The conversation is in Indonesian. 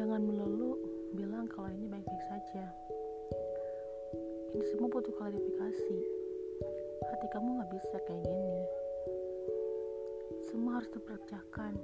Jangan melulu bilang kalau ini baik-baik saja. Ini semua butuh klarifikasi. Hati kamu gak bisa kayak gini. Semua harus terpecahkan